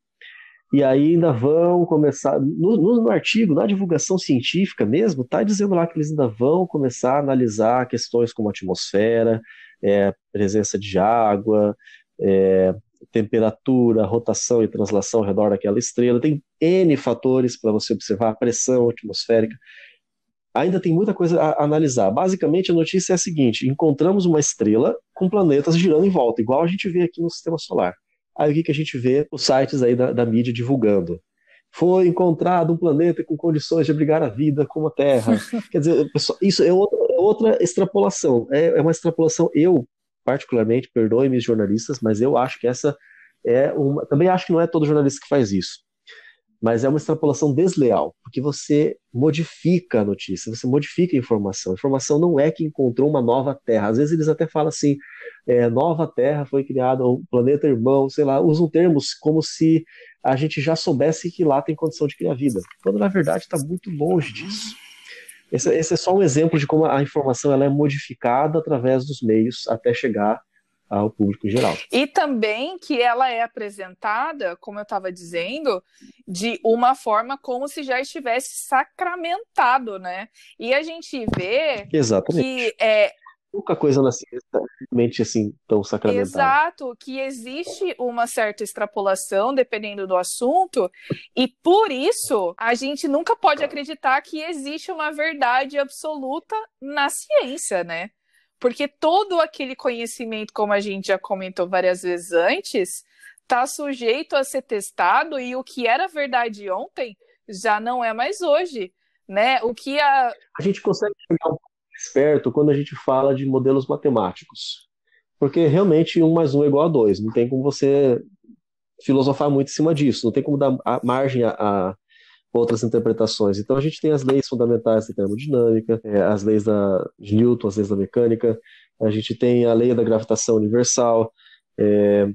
Speaker 2: E aí ainda vão começar, no, no, artigo, na divulgação científica mesmo, está dizendo lá que eles ainda vão começar a analisar questões como atmosfera, é, presença de água, é, temperatura, rotação e translação ao redor daquela estrela. Tem N fatores para você observar, a pressão atmosférica ainda tem muita coisa a analisar. Basicamente, a notícia é a seguinte: encontramos uma estrela com planetas girando em volta, igual a gente vê aqui no sistema solar. Aí o que, que a gente vê? Os sites aí da, da mídia divulgando. Foi encontrado um planeta com condições de abrigar a vida como a Terra. (laughs) Quer dizer, pessoal, isso é outra, é outra extrapolação. É, é, uma extrapolação. Eu, particularmente, perdoe-me os jornalistas, mas eu acho que essa é uma. Também acho que não é todo jornalista que faz isso mas é uma extrapolação desleal, porque você modifica a notícia, você modifica a informação. A informação não é que encontrou uma nova Terra. Às vezes eles até falam assim, é, nova Terra foi criada, um planeta irmão, sei lá, usam termos como se a gente já soubesse que lá tem condição de criar vida, quando na verdade está muito longe disso. Esse, esse, é só um exemplo de como a informação ela é modificada através dos meios até chegar ao público geral.
Speaker 1: E também que ela é apresentada, como eu estava dizendo, de uma forma como se já estivesse sacramentado, né? E a gente vê
Speaker 2: Exatamente.
Speaker 1: que é,
Speaker 2: pouca coisa na ciência realmente assim tão sacramentada.
Speaker 1: Exato, que existe uma certa extrapolação dependendo do assunto, e por isso a gente nunca pode acreditar que existe uma verdade absoluta na ciência, né? Porque todo aquele conhecimento, como a gente já comentou várias vezes antes, está sujeito a ser testado e o que era verdade ontem já não é mais hoje, né? O que a
Speaker 2: a gente consegue chegar um pouco mais perto quando a gente fala de modelos matemáticos, porque realmente um mais um é igual a dois, não tem como você filosofar muito em cima disso, não tem como dar margem a, a outras interpretações. Então a gente tem as leis fundamentais da termodinâmica, é, as leis da, de Newton, as leis da mecânica, a gente tem a lei da gravitação universal, é,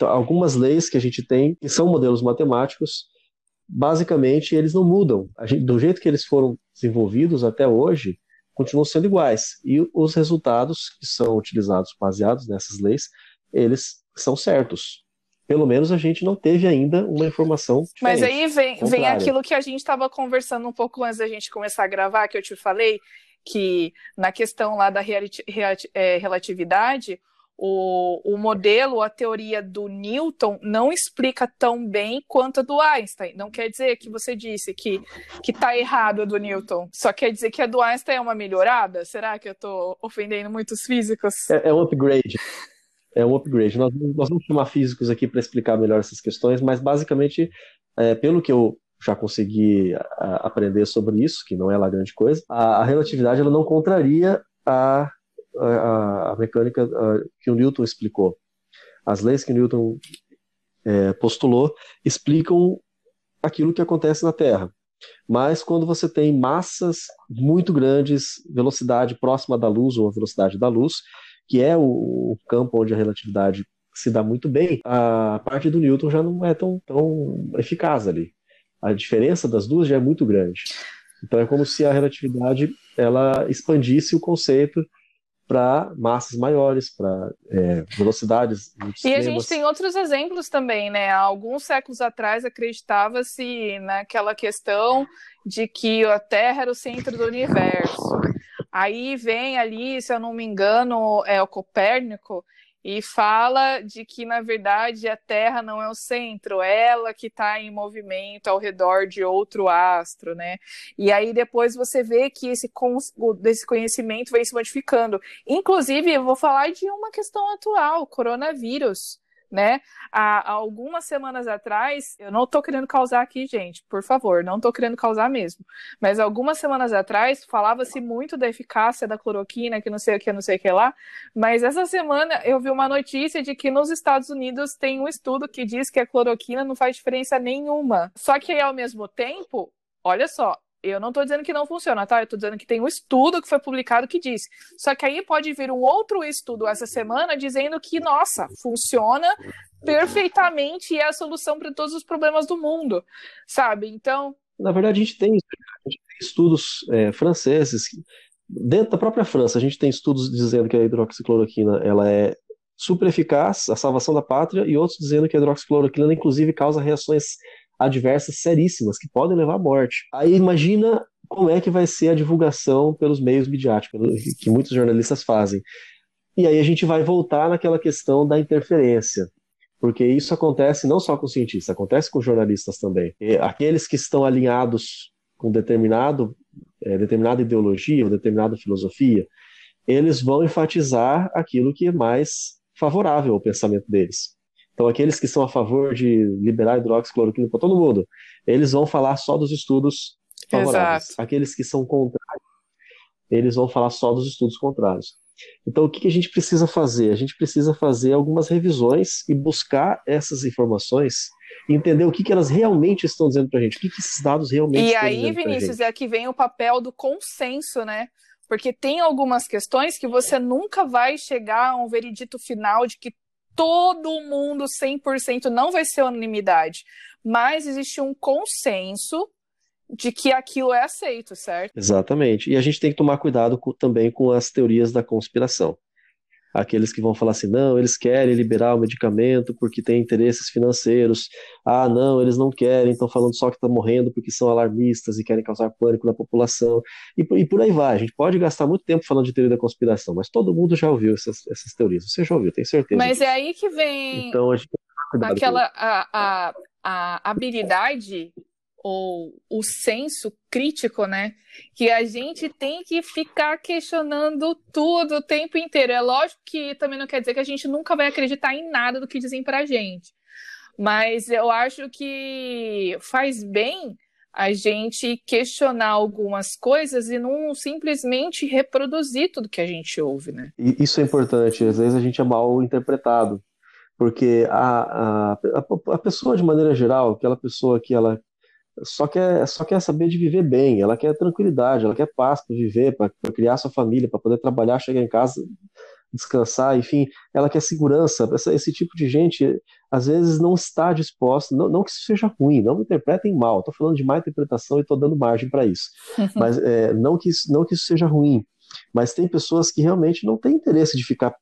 Speaker 2: então, algumas leis que a gente tem que são modelos matemáticos, basicamente eles não mudam. Gente, do jeito que eles foram desenvolvidos até hoje, continuam sendo iguais. E os resultados que são utilizados baseados nessas leis, eles são certos pelo menos a gente não teve ainda uma informação.
Speaker 1: Mas aí vem, vem aquilo que a gente estava conversando um pouco antes da gente começar a gravar, que eu te falei, que na questão lá da é, relatividade, o, o modelo, a teoria do Newton não explica tão bem quanto a do Einstein. Não quer dizer que você disse que que está errado a do Newton. Só quer dizer que a do Einstein é uma melhorada? Será que eu estou ofendendo muitos físicos?
Speaker 2: É, é um upgrade é um upgrade. Nós, nós vamos chamar físicos aqui para explicar melhor essas questões, mas basicamente, é, pelo que eu já consegui a, aprender sobre isso, que não é lá grande coisa, a, a relatividade ela não contraria a, a, a mecânica que o Newton explicou. As leis que Newton é, postulou explicam aquilo que acontece na Terra. Mas quando você tem massas muito grandes, velocidade próxima da luz ou a velocidade da luz, que é o, campo onde a relatividade se dá muito bem, a parte do Newton já não é tão, tão eficaz ali. A diferença das duas já é muito grande. Então é como se a relatividade ela expandisse o conceito para massas maiores, para é, velocidades
Speaker 1: E a gente tem outros exemplos também, né? Há alguns séculos atrás acreditava-se naquela questão de que a Terra era o centro do universo. Aí vem ali, se eu não me engano, é o Copérnico e fala de que na verdade a Terra não é o centro, é ela que está em movimento ao redor de outro astro, né? E aí depois você vê que esse, desse conhecimento vem se modificando. Inclusive, eu vou falar de uma questão atual, coronavírus. Né? Há, algumas semanas atrás, eu não tô querendo causar aqui, gente, por favor, não tô querendo causar mesmo. Mas algumas semanas atrás falava-se muito da eficácia da cloroquina, que não sei o que, não sei o que lá. Mas essa semana eu vi uma notícia de que nos Estados Unidos tem um estudo que diz que a cloroquina não faz diferença nenhuma. Só que aí, ao mesmo tempo, olha só, eu não estou dizendo que não funciona, tá? Eu estou dizendo que tem um estudo que foi publicado que diz. Só que aí pode vir um outro estudo essa semana dizendo que, nossa, funciona perfeitamente e é a solução para todos os problemas do mundo, sabe? Então.
Speaker 2: Na verdade, a gente tem, a gente tem estudos é, franceses. Dentro da própria França, a gente tem estudos dizendo que a hidroxicloroquina ela é super eficaz, a salvação da pátria, e outros dizendo que a hidroxicloroquina, inclusive, causa reações adversas seríssimas que podem levar à morte. Aí imagina como é que vai ser a divulgação pelos meios midiáticos que muitos jornalistas fazem. E aí a gente vai voltar naquela questão da interferência, porque isso acontece não só com cientistas, acontece com jornalistas também. E aqueles que estão alinhados com determinado, é, determinada ideologia ou determinada filosofia, eles vão enfatizar aquilo que é mais favorável ao pensamento deles. Então, aqueles que são a favor de liberar hidroxicloroquina para todo mundo, eles vão falar só dos estudos favoráveis. Exato. Aqueles que são contrários, eles vão falar só dos estudos contrários. Então, o que, a gente precisa fazer? A gente precisa fazer algumas revisões e buscar essas informações e entender o que, que elas realmente estão dizendo para a gente, o que, que esses dados realmente
Speaker 1: e
Speaker 2: estão
Speaker 1: aí, dizendo. E aí, Vinícius, é que vem o papel do consenso, né? Porque tem algumas questões que você nunca vai chegar a um veredito final de que todo mundo 100% não vai ser unanimidade, mas existe um consenso de que aquilo é aceito, certo?
Speaker 2: Exatamente. E a gente tem que tomar cuidado com, também com as teorias da conspiração aqueles que vão falar assim, não, eles querem liberar o medicamento porque tem interesses financeiros, ah, não, eles não querem, estão falando só que está morrendo porque são alarmistas e querem causar pânico na população, e, e, por aí vai. A gente pode gastar muito tempo falando de teoria da conspiração, mas todo mundo já ouviu essas, essas teorias, você já ouviu, tem certeza.
Speaker 1: Mas é aí que vem então, a gente aquela a, a, a habilidade ou o senso crítico, né? Que a gente tem que ficar questionando tudo o tempo inteiro. É lógico que também não quer dizer que a gente nunca vai acreditar em nada do que dizem pra gente. Mas eu acho que faz bem a gente questionar algumas coisas e não simplesmente reproduzir tudo que a gente ouve, né?
Speaker 2: Isso é importante. Às vezes a gente é mal interpretado. Porque a, a, a, pessoa, de maneira geral, aquela pessoa que ela só quer, só quer saber de viver bem, ela quer tranquilidade, ela quer paz para viver, para criar sua família, para poder trabalhar, chegar em casa, descansar, enfim, ela quer segurança. Essa, esse tipo de gente, às vezes, não está disposta, não, não que isso seja ruim, não me interpretem mal, estou falando de má interpretação e estou dando margem para isso, (laughs) mas é, não, que isso, não que isso seja ruim, mas tem pessoas que realmente não têm interesse de ficar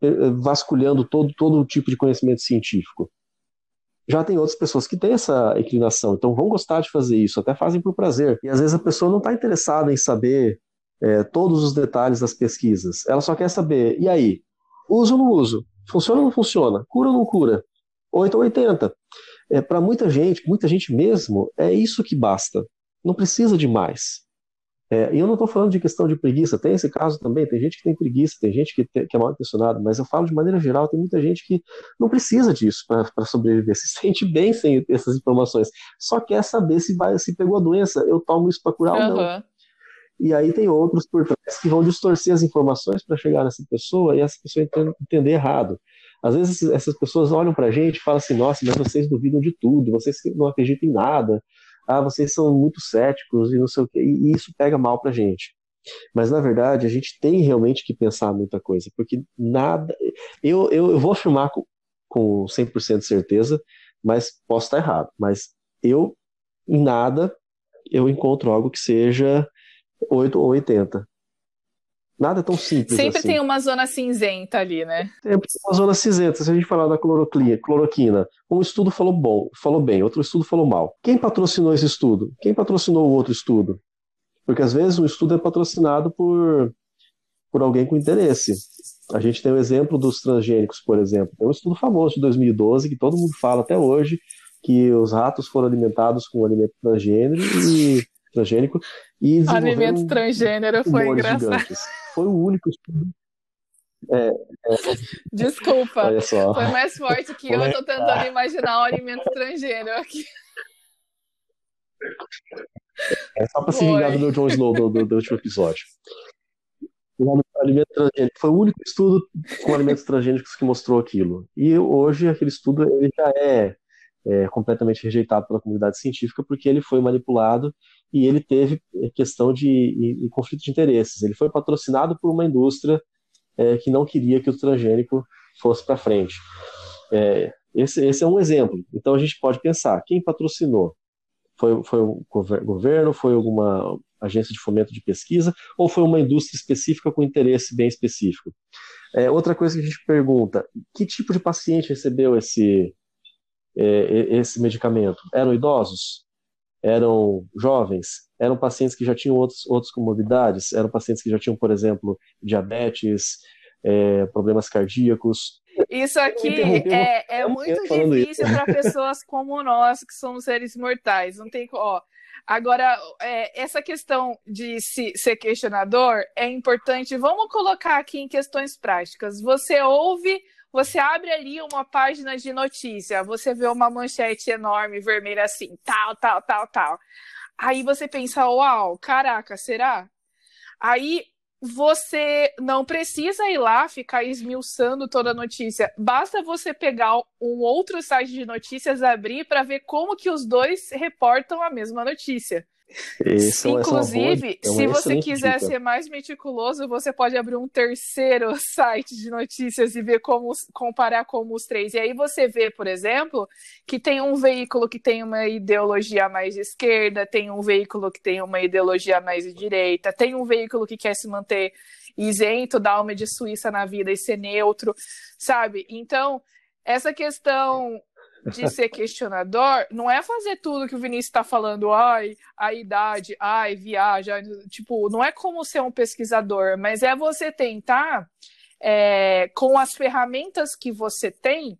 Speaker 2: eh, vasculhando todo, todo tipo de conhecimento científico já tem outras pessoas que têm essa inclinação, então vão gostar de fazer isso, até fazem por prazer. E às vezes a pessoa não está interessada em saber é, todos os detalhes das pesquisas, ela só quer saber, e aí, uso ou não uso? Funciona ou não funciona? Cura ou não cura? 8 ou 80. É, Para muita gente, muita gente mesmo, é isso que basta. Não precisa de mais. É, e eu não estou falando de questão de preguiça, tem esse caso também, tem gente que tem preguiça, tem gente que, que é mal intencionado, mas eu falo de maneira geral, tem muita gente que não precisa disso para sobreviver, (laughs) se sente bem sem essas informações, só quer saber se vai, se pegou a doença, eu tomo isso para curar uhum. ou não. E aí tem outros por trás que vão distorcer as informações para chegar nessa pessoa e essa pessoa entender errado. Às vezes essas pessoas olham para a gente e falam assim: nossa, mas vocês duvidam de tudo, vocês não acreditam em nada, ah, vocês são muito céticos e não sei o quê, e isso pega mal pra gente. Mas, na verdade, a gente tem realmente que pensar muita coisa, porque nada. Eu, eu, eu vou afirmar com, com 100% de certeza, mas posso estar errado. Mas eu, em nada, eu encontro algo que seja 8 ou 80. Nada tão simples
Speaker 1: Sempre
Speaker 2: assim.
Speaker 1: tem uma zona cinzenta ali, né?
Speaker 2: Sempre tem uma zona cinzenta. Se a gente falar da cloroquina, um estudo falou bom, falou bem, outro estudo falou mal. Quem patrocinou esse estudo? Quem patrocinou o outro estudo? Porque às vezes um estudo é patrocinado por, por alguém com interesse. A gente tem o exemplo dos transgênicos, por exemplo. Tem um estudo famoso de 2012 que todo mundo fala até hoje que os ratos foram alimentados com alimento transgênico e transgênico e
Speaker 1: alimento transgênero foi engraçado. Gigantes
Speaker 2: foi o único estudo. É, é...
Speaker 1: Desculpa. Olha só. Foi mais forte que eu. Eu tô tentando imaginar o alimento transgênero aqui.
Speaker 2: É só pra se vingar do meu Jon Snow do, do, do último episódio. O alimento transgênico foi o único estudo com alimentos transgênicos que mostrou aquilo. E hoje aquele estudo ele já é, é completamente rejeitado pela comunidade científica porque ele foi manipulado e ele teve questão de, de, de conflito de interesses. Ele foi patrocinado por uma indústria é, que não queria que o transgênico fosse para frente. É, esse, esse, é um exemplo. Então a gente pode pensar: quem patrocinou? Foi, foi o governo? Foi alguma agência de fomento de pesquisa? Ou foi uma indústria específica com interesse bem específico? É, outra coisa que a gente pergunta: que tipo de paciente recebeu esse, é, esse medicamento? Eram idosos? Eram jovens? eram pacientes que já tinham outros, outras comorbidades, eram pacientes que já tinham, por exemplo, diabetes, é, problemas cardíacos.
Speaker 1: Isso aqui é, é muito difícil para pessoas como nós, que somos seres mortais. Não tem. Ó, agora, é, essa questão de se, ser questionador é importante. Vamos colocar aqui em questões práticas. Você ouve você abre ali uma página de notícia, você vê uma manchete enorme, vermelha assim, tal, tal, tal, tal. Aí você pensa, uau, caraca, será? Aí você não precisa ir lá ficar esmiuçando toda a notícia. Basta você pegar um outro site de notícias, abrir para ver como que os dois reportam a mesma notícia. Isso, Inclusive, é se você quiser dica. ser mais meticuloso, você pode abrir um terceiro (laughs) site de notícias e ver como comparar como os três. E aí você vê, por exemplo, que tem um veículo que tem uma ideologia mais de esquerda, tem um veículo que tem uma ideologia mais de direita, tem um veículo que quer se manter isento da alma de Suíça na vida e ser neutro, sabe? Então, essa questão de ser questionador não é fazer tudo que o Vinícius está falando, ai, a idade, ai, viaja, tipo, não é como ser um pesquisador, mas é você tentar, é, com as ferramentas que você tem,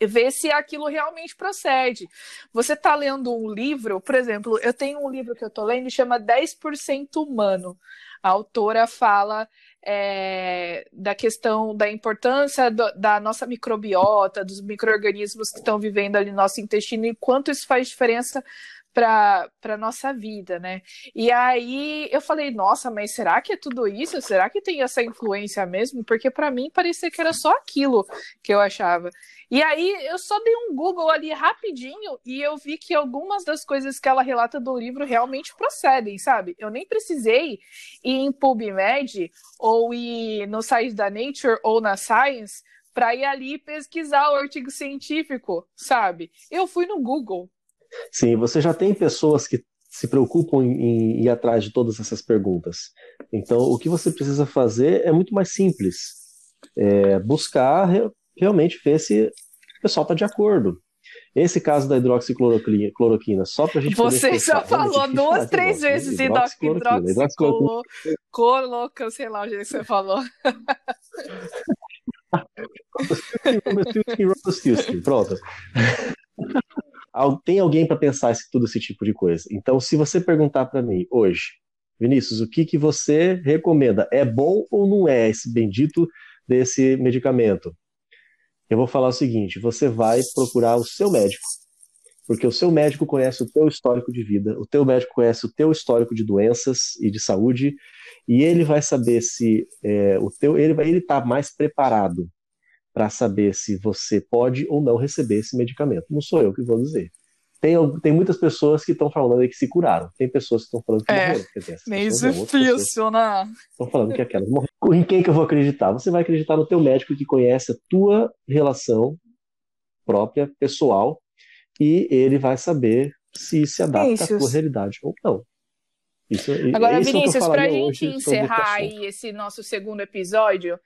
Speaker 1: ver se aquilo realmente procede. Você está lendo um livro, por exemplo, eu tenho um livro que eu estou lendo que chama 10% Humano. A autora fala é, da questão da importância do, da nossa microbiota, dos micro-organismos que estão vivendo ali no nosso intestino e quanto isso faz diferença para a nossa vida, né? E aí eu falei, nossa, mas será que é tudo isso? Será que tem essa influência mesmo? Porque para mim parecia que era só aquilo que eu achava. E aí eu só dei um Google ali rapidinho e eu vi que algumas das coisas que ela relata do livro realmente procedem, sabe? Eu nem precisei ir em PubMed ou ir no site da Nature ou na Science para ir ali pesquisar o artigo científico, sabe? Eu fui no Google.
Speaker 2: Sim, você já tem pessoas que se preocupam em, ir atrás de todas essas perguntas. Então, o que você precisa fazer é muito mais simples. É buscar realmente ver se o pessoal está de acordo. Esse caso da hidroxicloroquina, só para a gente
Speaker 1: Você já falou duas, três vezes hidroxicloroquina. Hidroxicloroquina, sei lá o jeito que você falou. (laughs)
Speaker 2: Pronto. (laughs) Tem alguém para pensar esse, tudo esse tipo de coisa. Então, se você perguntar para mim hoje, Vinícius, o que, que você recomenda? É bom ou não é esse bendito desse medicamento? eu vou falar o seguinte: você vai procurar o seu médico, porque o seu médico conhece o teu histórico de vida, o teu médico conhece o teu histórico de doenças e de saúde, e ele vai saber se é, o teu, ele vai ele estar tá mais preparado para saber se você pode ou não receber esse medicamento. Não sou eu que vou dizer. Tem, tem muitas pessoas que estão falando aí que se curaram. Tem pessoas que estão falando que é, morreram.
Speaker 1: meio difícil, né?
Speaker 2: Estão falando que aquelas morreram. Em quem que eu vou acreditar? Você vai acreditar no teu médico que conhece a tua relação própria, pessoal, e ele vai saber se se adapta à tua realidade ou não.
Speaker 1: Isso, Agora, Vinícius, para a gente encerrar aí esse nosso segundo episódio,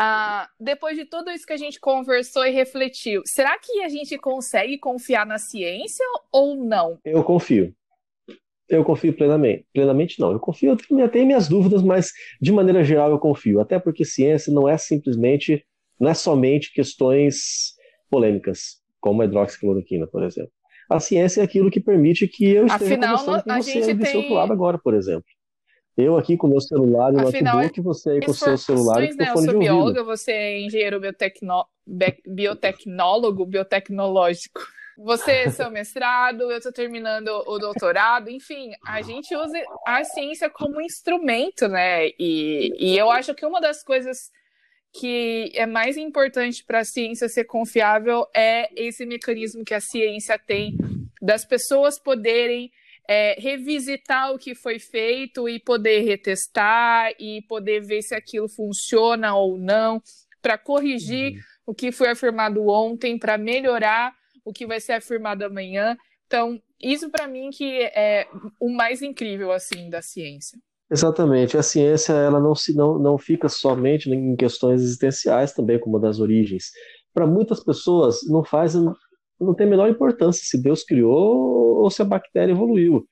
Speaker 1: ah, depois de tudo isso que a gente conversou e refletiu, será que a gente consegue confiar na ciência ou não?
Speaker 2: Eu confio. Eu confio plenamente. Plenamente não. Eu confio, eu tenho minhas dúvidas, mas de maneira geral eu confio. Até porque ciência não é simplesmente, não é somente questões polêmicas, como a hidroxicloroquina, por exemplo. A ciência é aquilo que permite que eu esteja
Speaker 1: Afinal,
Speaker 2: conversando com
Speaker 1: a
Speaker 2: você tem... outro lado agora, por exemplo. Eu aqui com meu celular e o notebook, você aí com o seu celular e com
Speaker 1: né?
Speaker 2: fone
Speaker 1: Eu sou
Speaker 2: de
Speaker 1: bióloga,
Speaker 2: ouvido.
Speaker 1: você é engenheiro biotecno... biotecnólogo, biotecnológico. Você é seu (laughs) mestrado, eu estou terminando o doutorado, enfim, a gente usa a ciência como instrumento, né? E, e eu acho que uma das coisas que é mais importante para a ciência ser confiável é esse mecanismo que a ciência tem das pessoas poderem é, revisitar o que foi feito e poder retestar e poder ver se aquilo funciona ou não, para corrigir uhum. o que foi afirmado ontem, para melhorar o que vai ser afirmado amanhã. Então, isso para mim que é o mais incrível assim da ciência.
Speaker 2: Exatamente. A ciência ela não se não, não fica somente em questões existenciais também como das origens. Para muitas pessoas não faz não tem a menor importância se Deus criou ou se a bactéria evoluiu.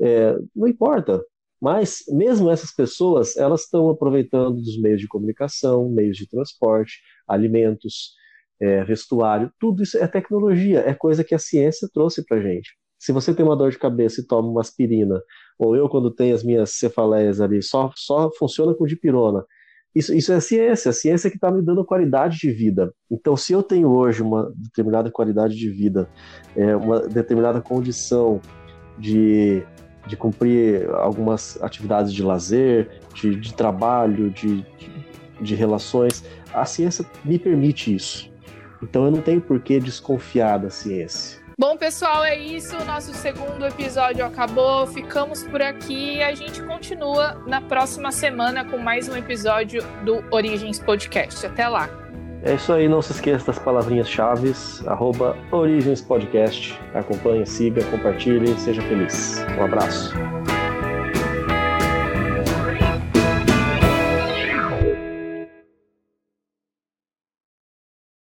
Speaker 2: É, não importa. Mas mesmo essas pessoas elas estão aproveitando dos meios de comunicação, meios de transporte, alimentos, é, vestuário, tudo isso é tecnologia, é coisa que a ciência trouxe para gente. Se você tem uma dor de cabeça e toma uma aspirina, ou eu quando tenho as minhas cefaleias ali, só, só funciona com dipirona. Isso, isso é ciência, a ciência que está me dando qualidade de vida. Então, se eu tenho hoje uma determinada qualidade de vida, é, uma determinada condição de, de cumprir algumas atividades de lazer, de, de trabalho, de, de, de relações, a ciência me permite isso. Então eu não tenho por que desconfiar da ciência.
Speaker 1: Bom, pessoal, é isso. Nosso segundo episódio acabou. Ficamos por aqui e a gente continua na próxima semana com mais um episódio do Origens Podcast. Até lá.
Speaker 2: É isso aí, não se esqueça das palavrinhas chaves, arroba Origens Podcast. Acompanhe, siga, compartilhe, seja feliz. Um abraço.